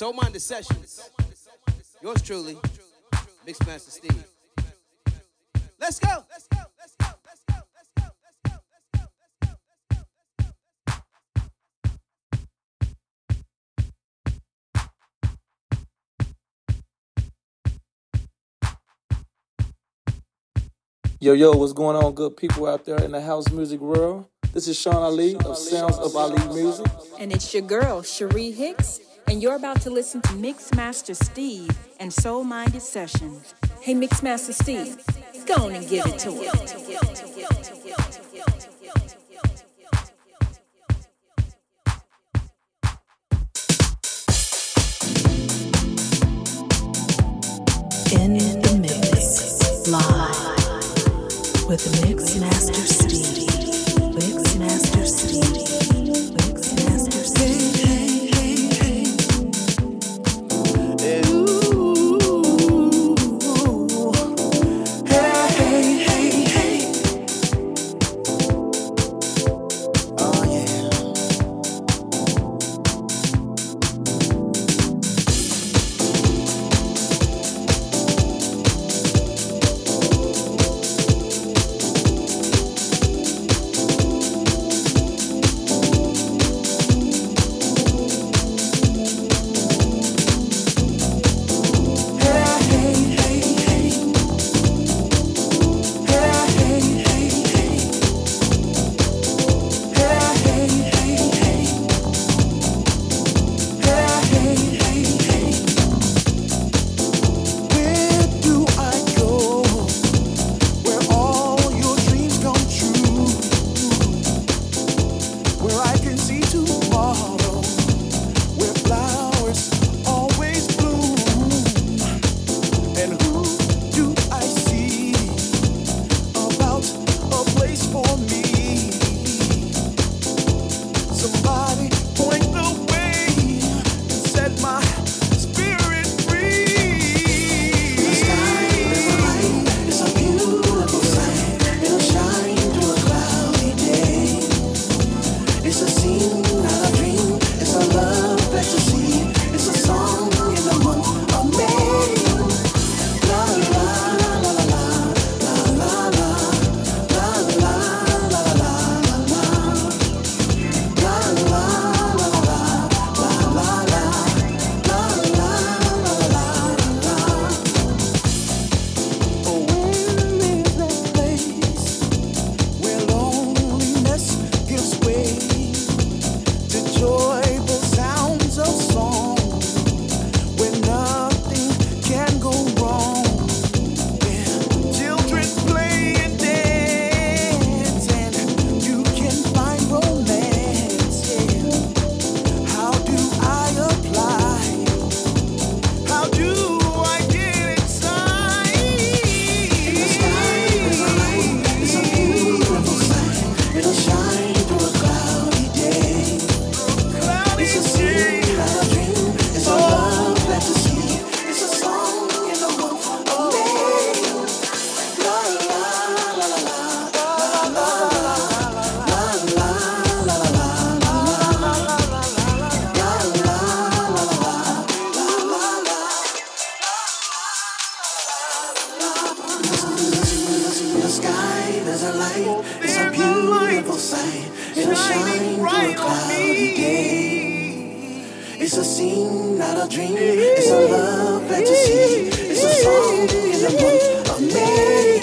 Soul the Sessions. Yours truly, Mixmaster Steve. Let's go. Let's go. Let's go. Let's go. Let's go. Yo, yo, what's going on, good people out there in the house music world? This is Sean Ali of Sounds of Ali Music. And it's your girl, Cherie Hicks, and you're about to listen to Mixmaster Steve and Soul Minded Sessions. Hey, Mixmaster Steve, go on and give it to us. In the mix, live with Mixmaster Steve. It's a beautiful sight. It'll shine through a cloudy day. It's a scene, not a dream. It's a love fantasy. It's a song in the month of May.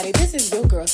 Everybody, this is your girl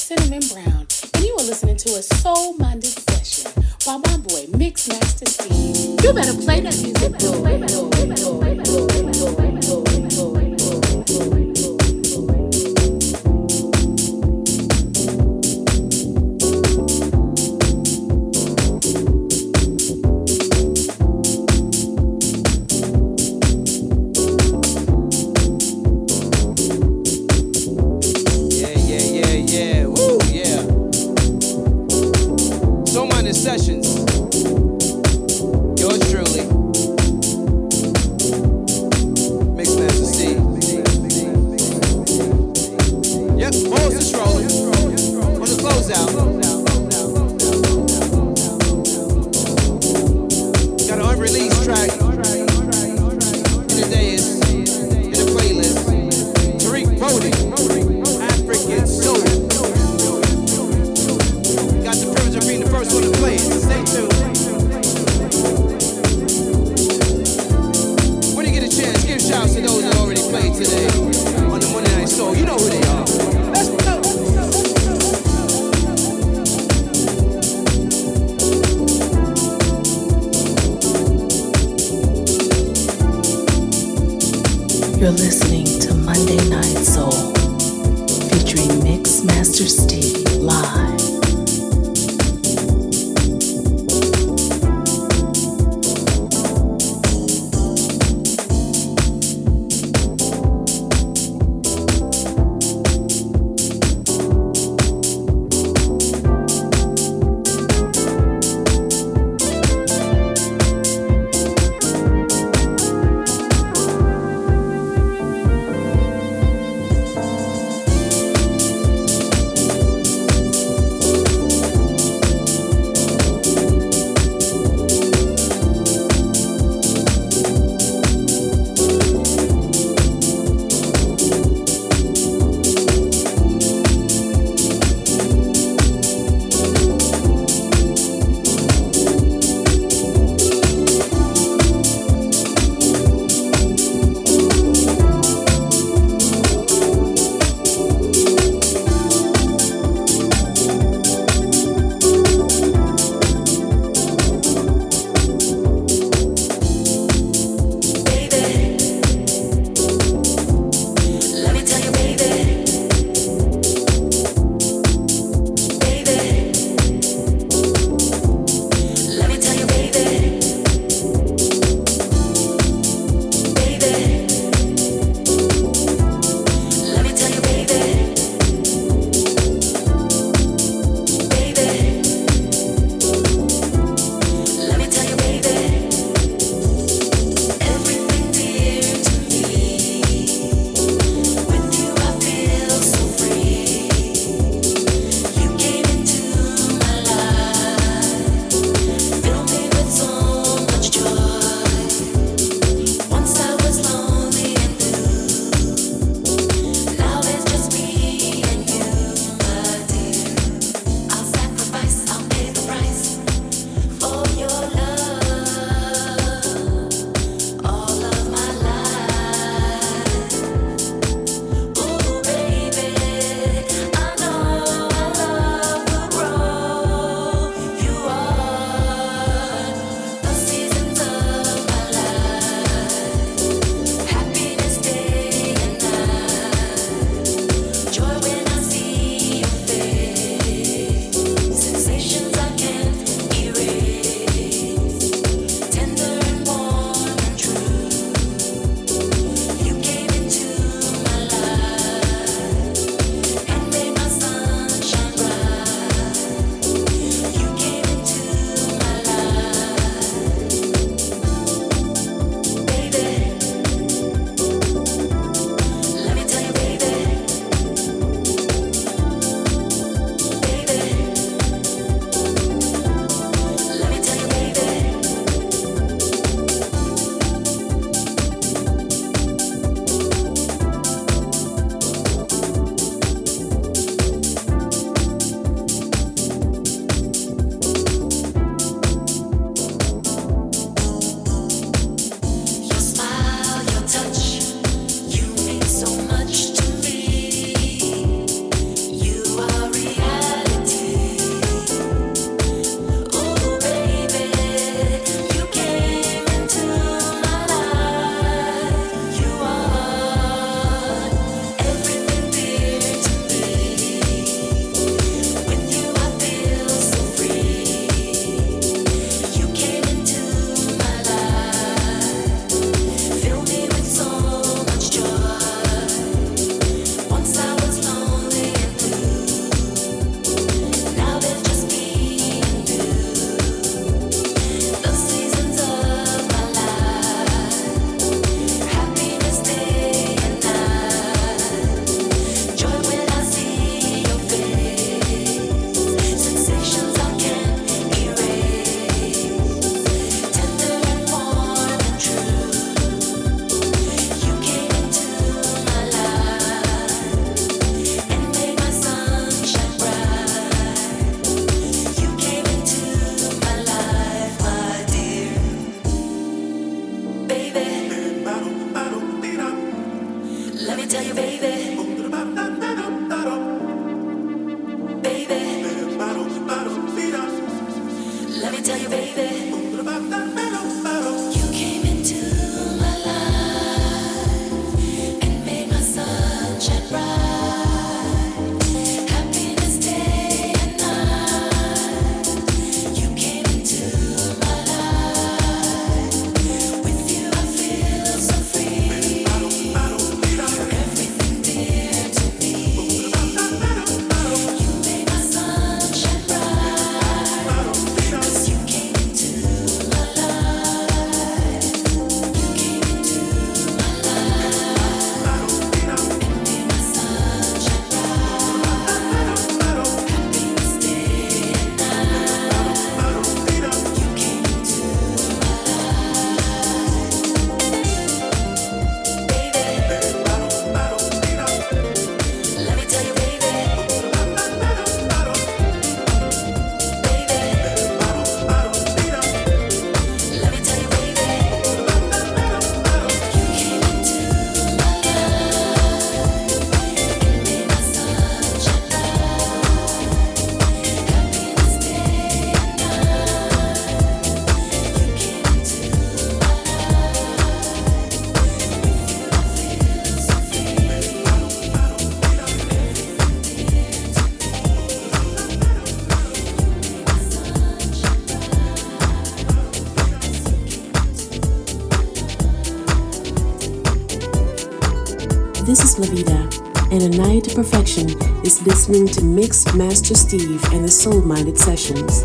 a night to perfection is listening to Mix Master Steve and the Soul Minded Sessions.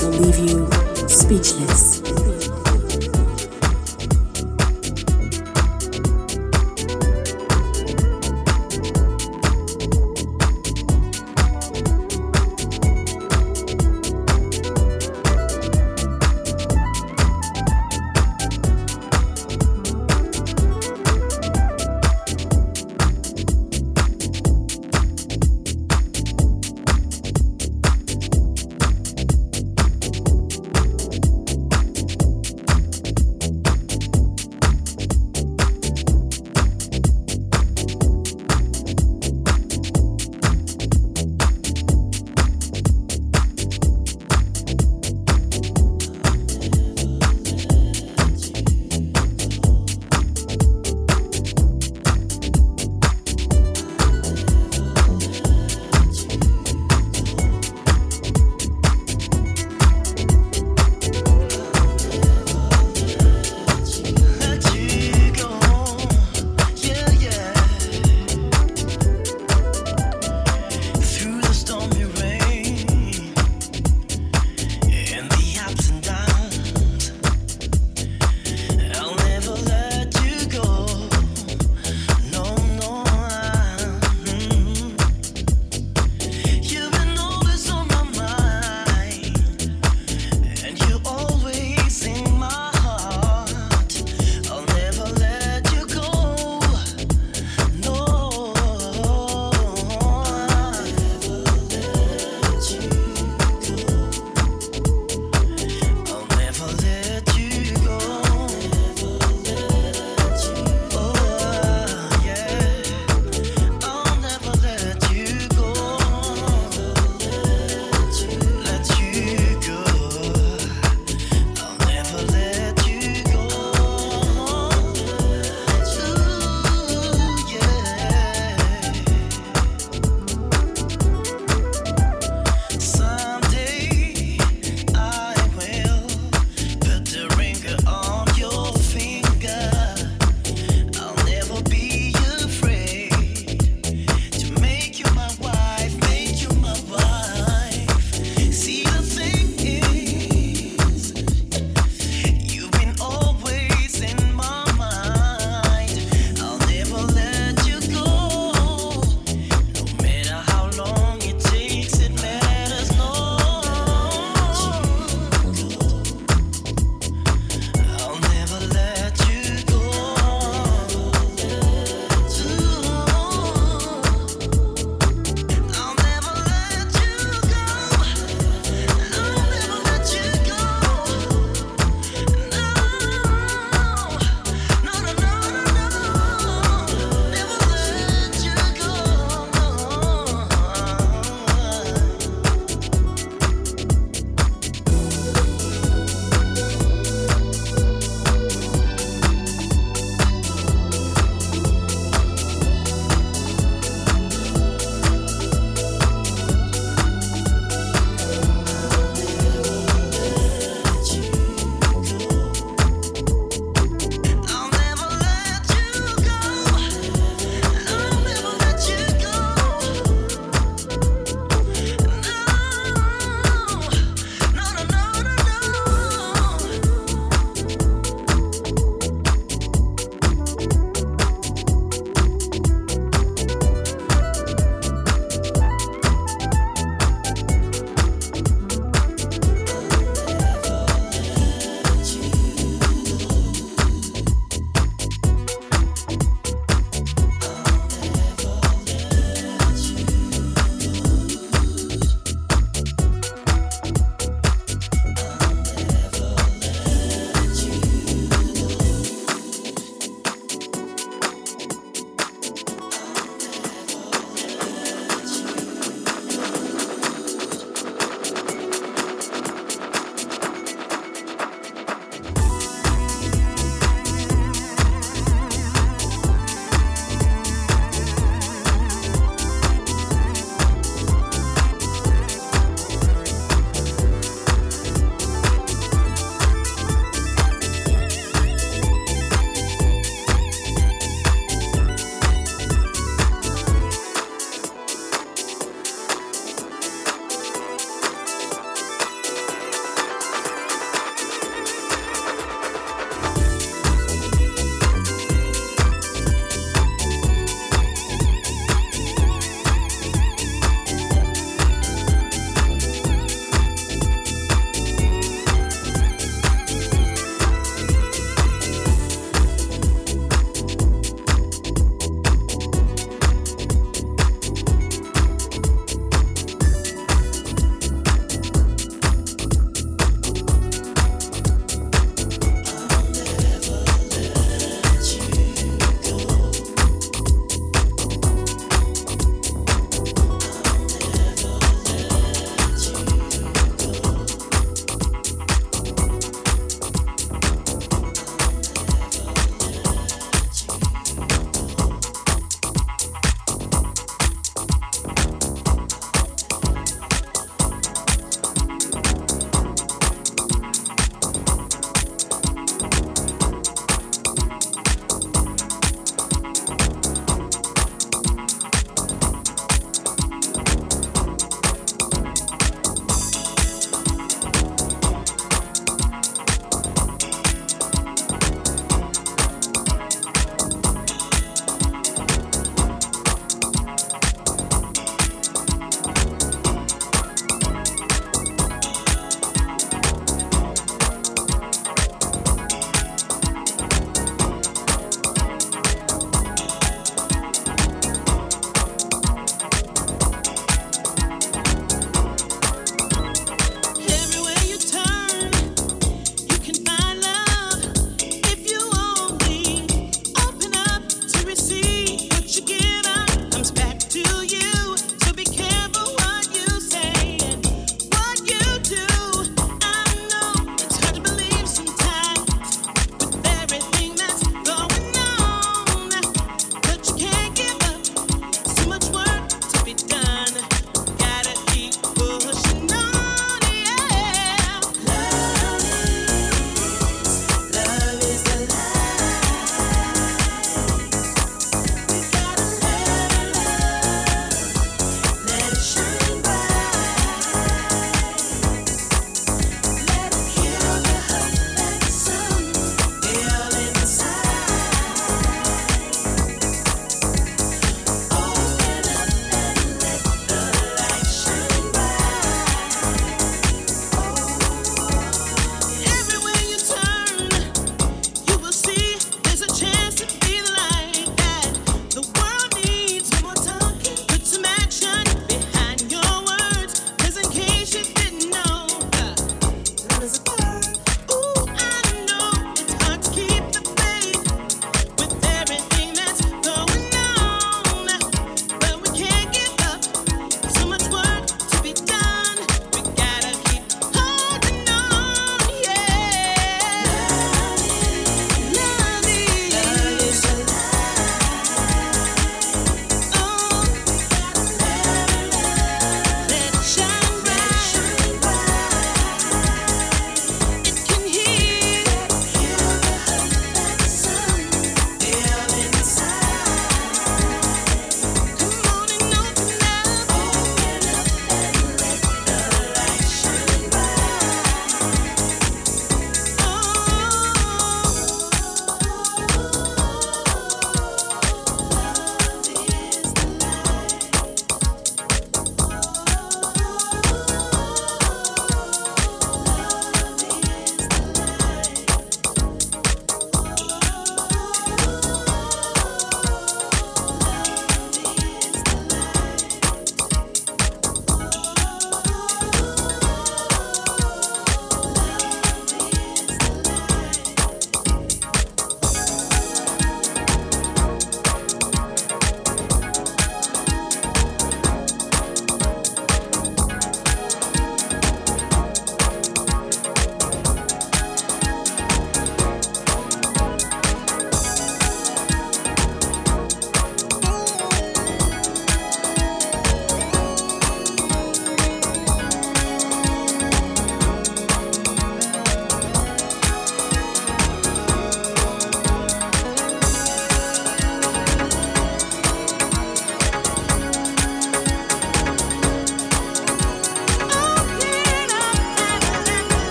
They'll leave you speechless.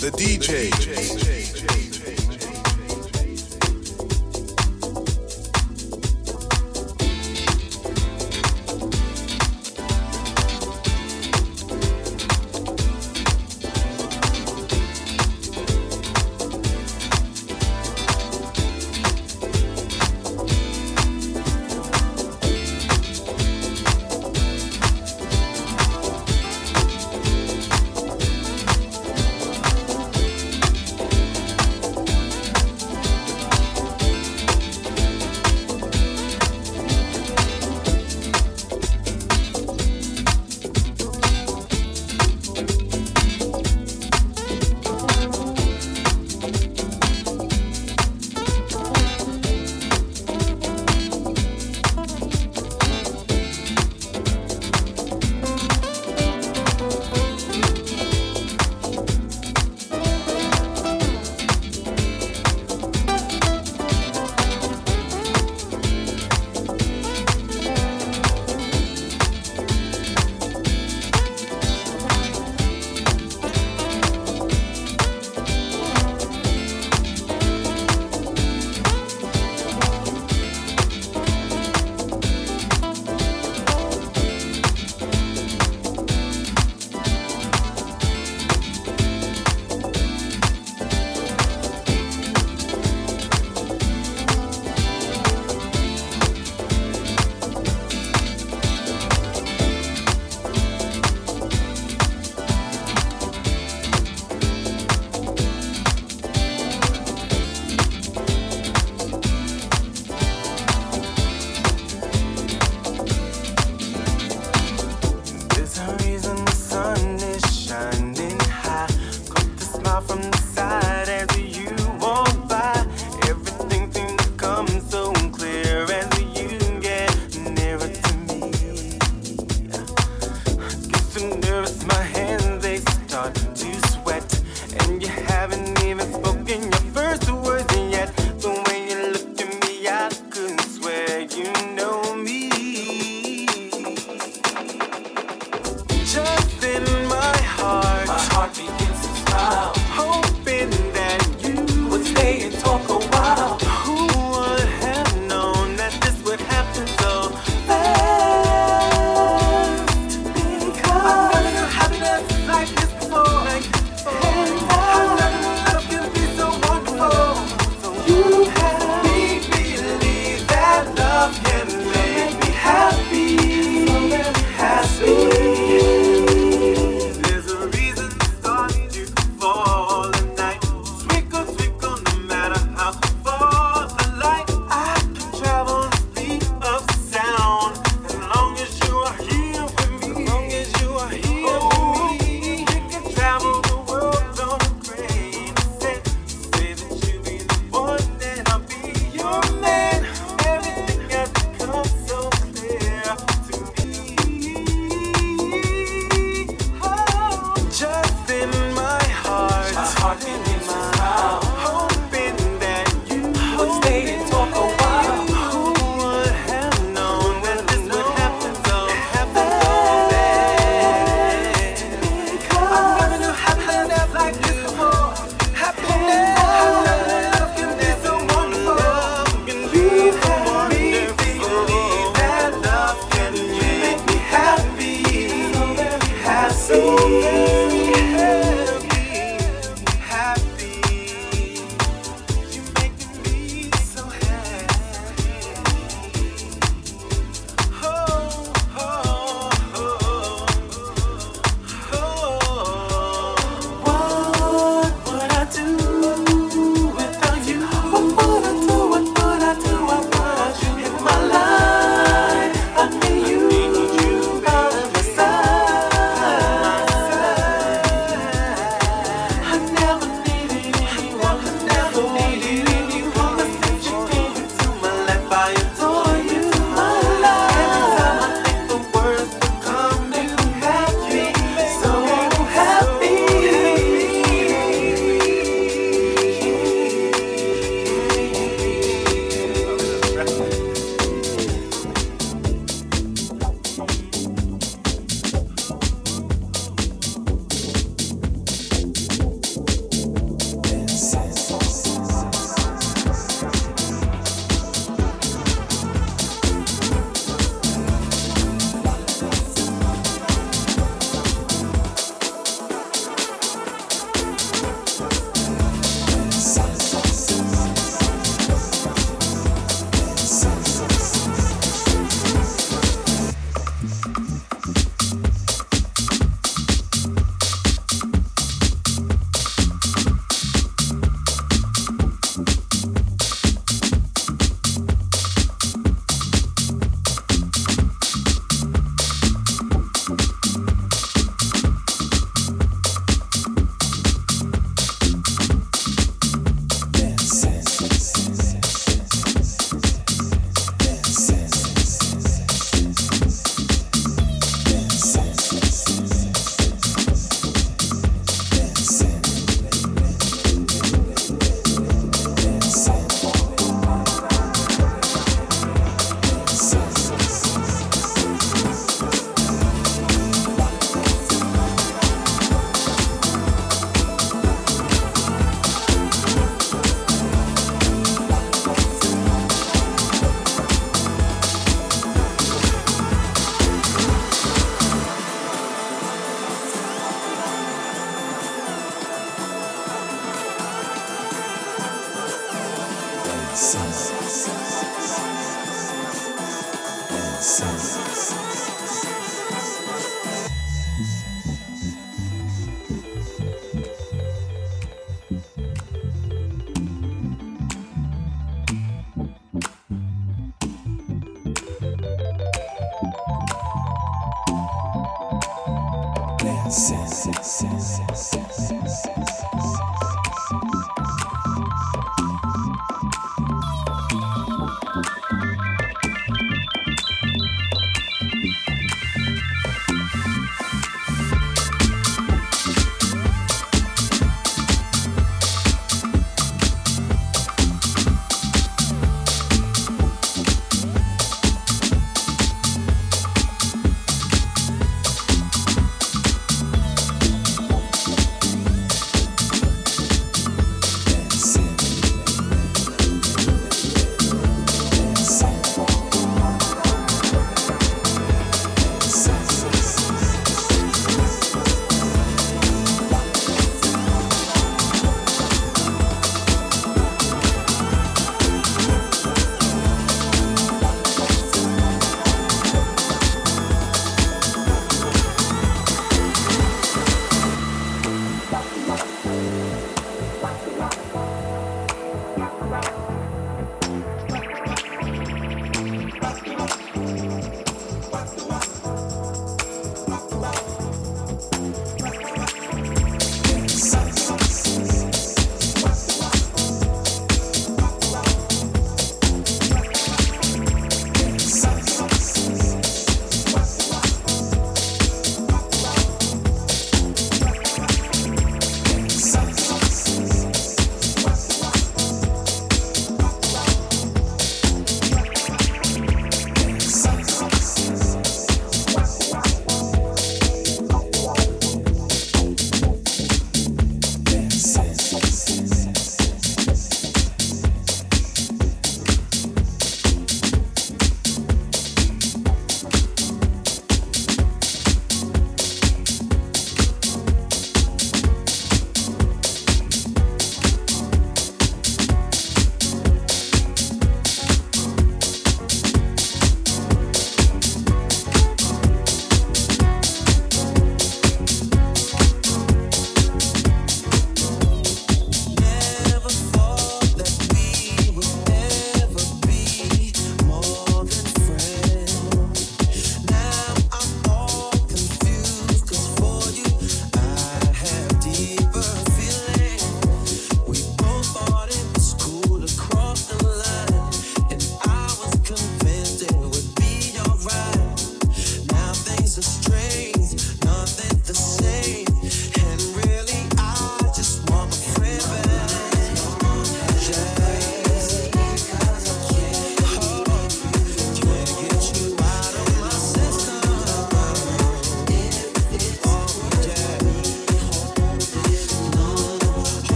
The. There's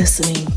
listening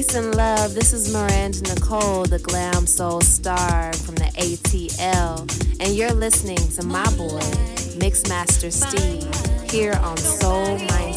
Peace and love. This is Miranda Nicole, the glam soul star from the ATL, and you're listening to my boy, Mixmaster Steve, here on Soul Minded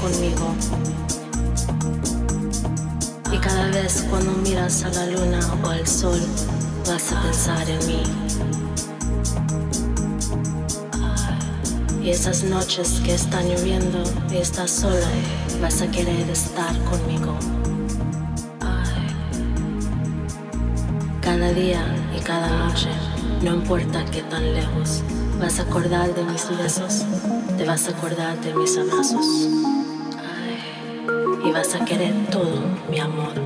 conmigo. Y cada vez cuando miras a la luna o al sol, vas a pensar en mí. Y esas noches que están lloviendo y estás sola, vas a querer estar conmigo. Cada día y cada noche, no importa qué tan lejos, vas a acordar de mis besos, te vas a acordar de mis abrazos. y vas a querer todo, mi amor.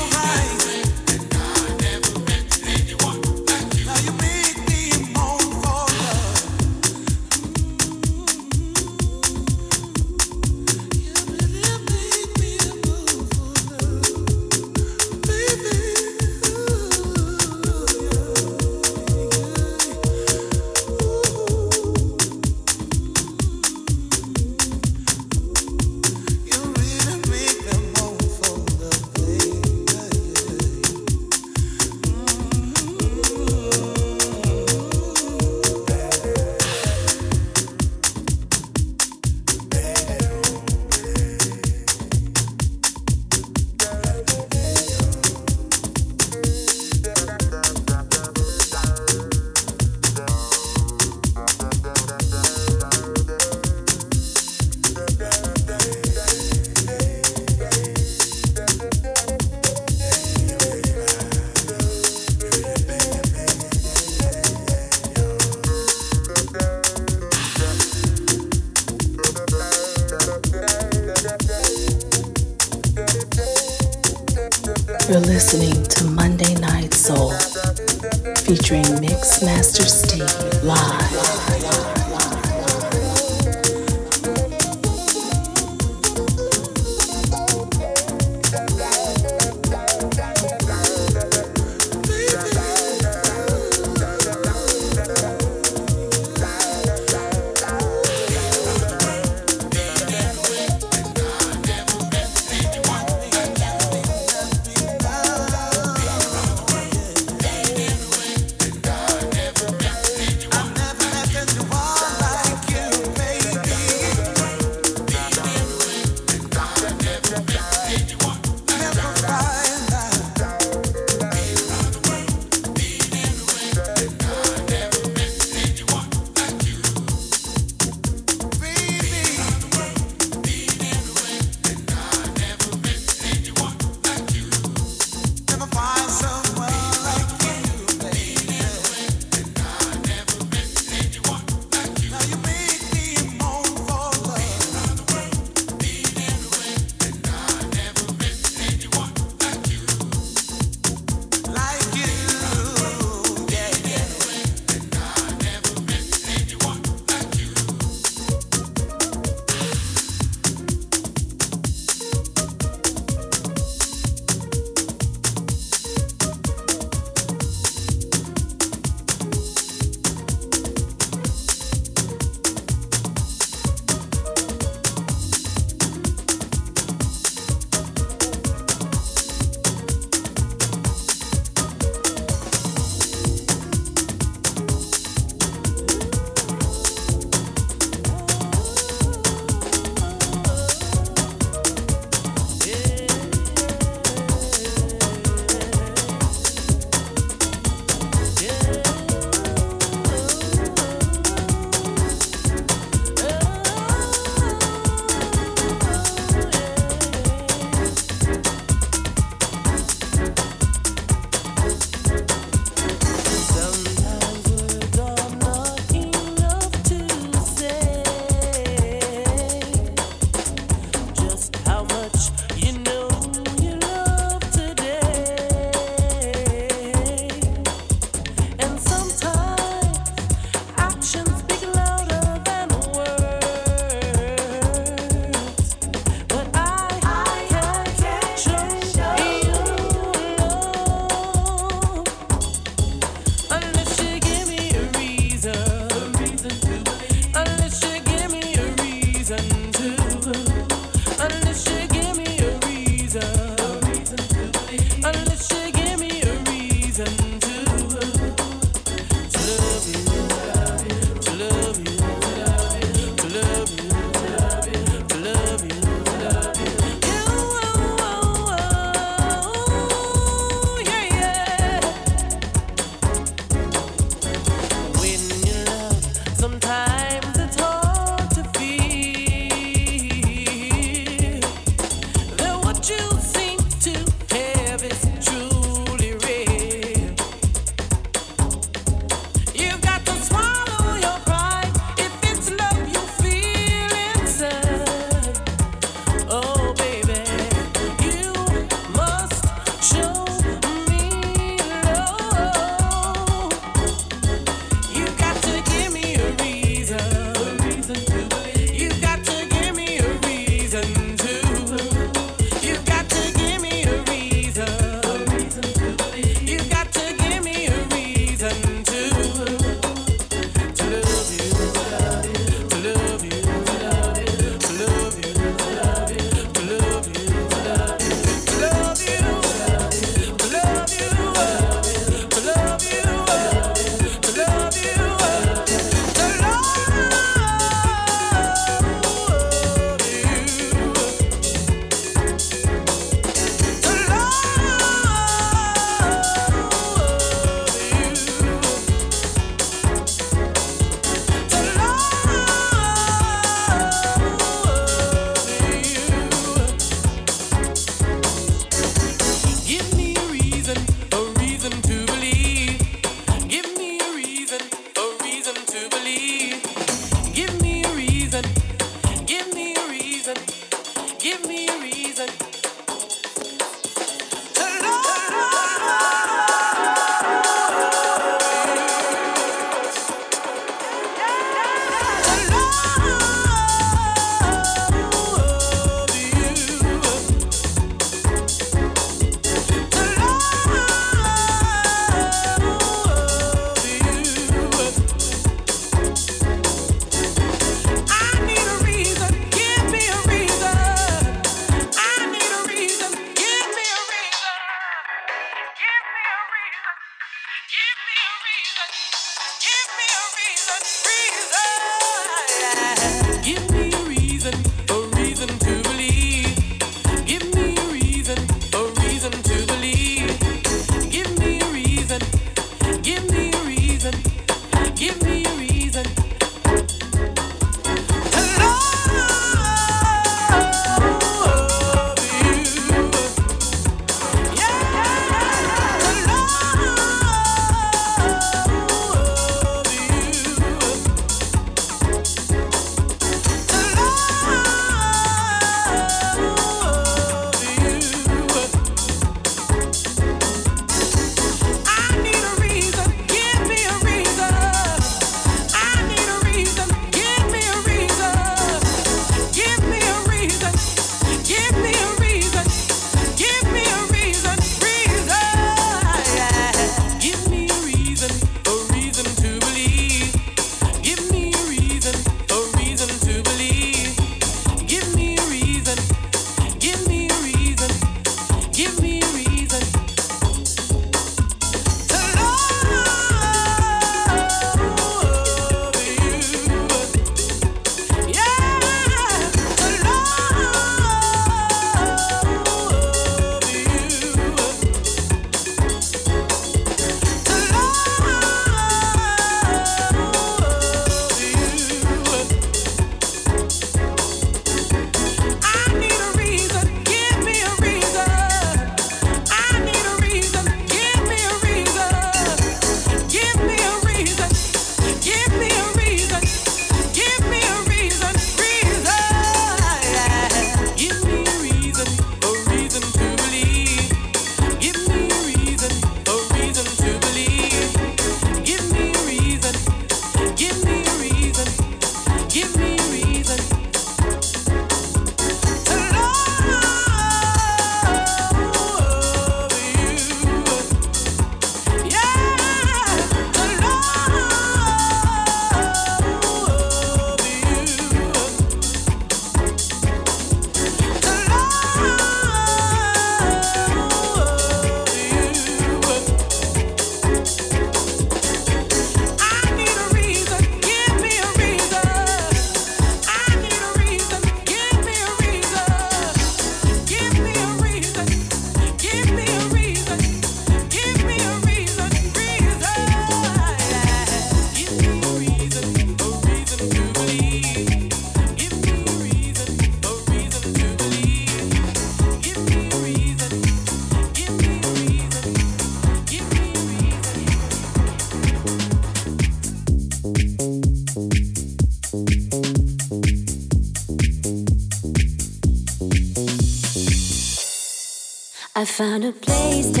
I found a place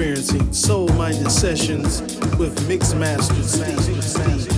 experiencing soul minded sessions with Mixmaster Steve. Steve.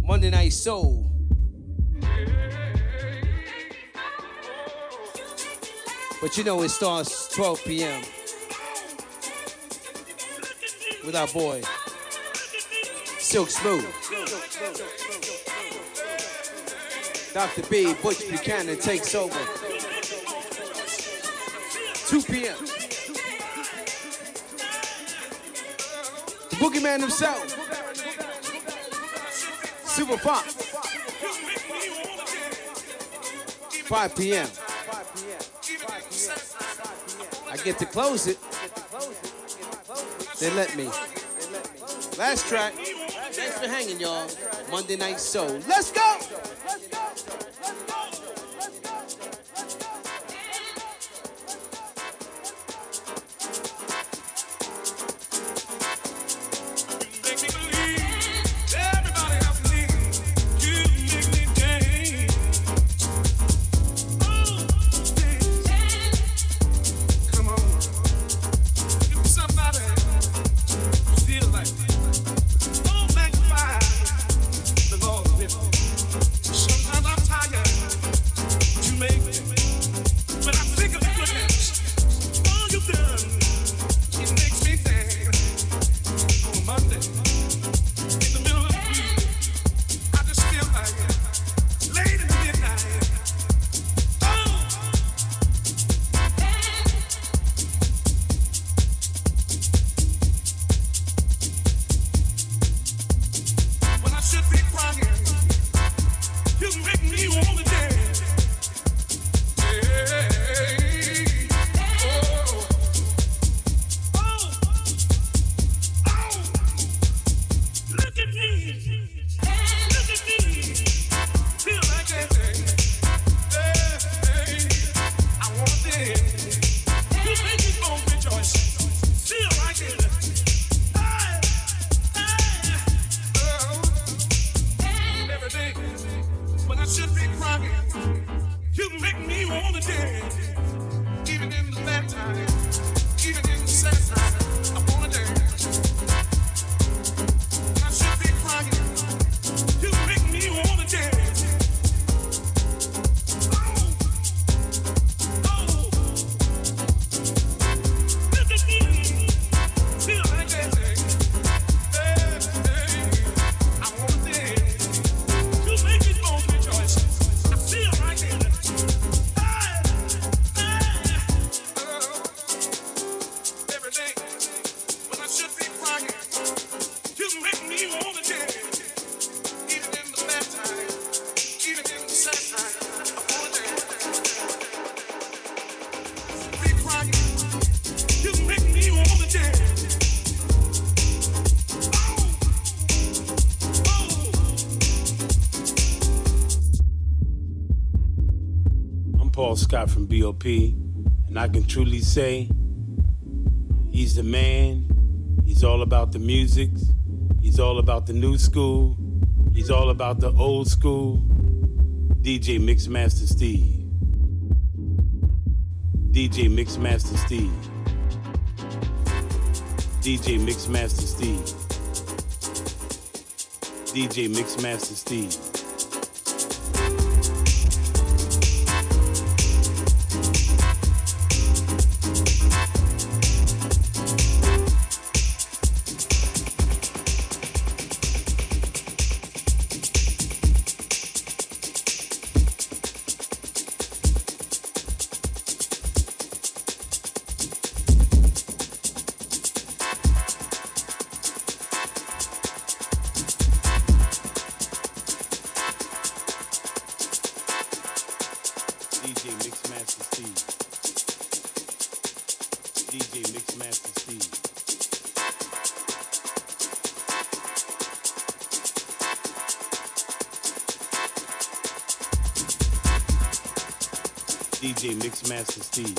Monday Night Soul. But you know it starts 12 p.m. with our boy, Silk Smooth. Dr. B, Butch Buchanan takes over. 2 p.m. The Boogeyman himself. Super Pop. 5 p.m. I get to close it. They let me. Last track. Thanks for hanging, y'all. Monday Night Soul. Let's go! Paul Scott from BOP, and I can truly say he's the man. He's all about the music. He's all about the new school. He's all about the old school. DJ Mixmaster Steve. DJ Mixmaster Steve. DJ Mixmaster Steve. DJ Mixmaster Steve. Steve.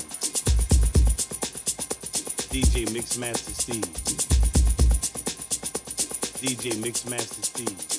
DJ Mixmaster Steve. DJ Mixmaster Steve.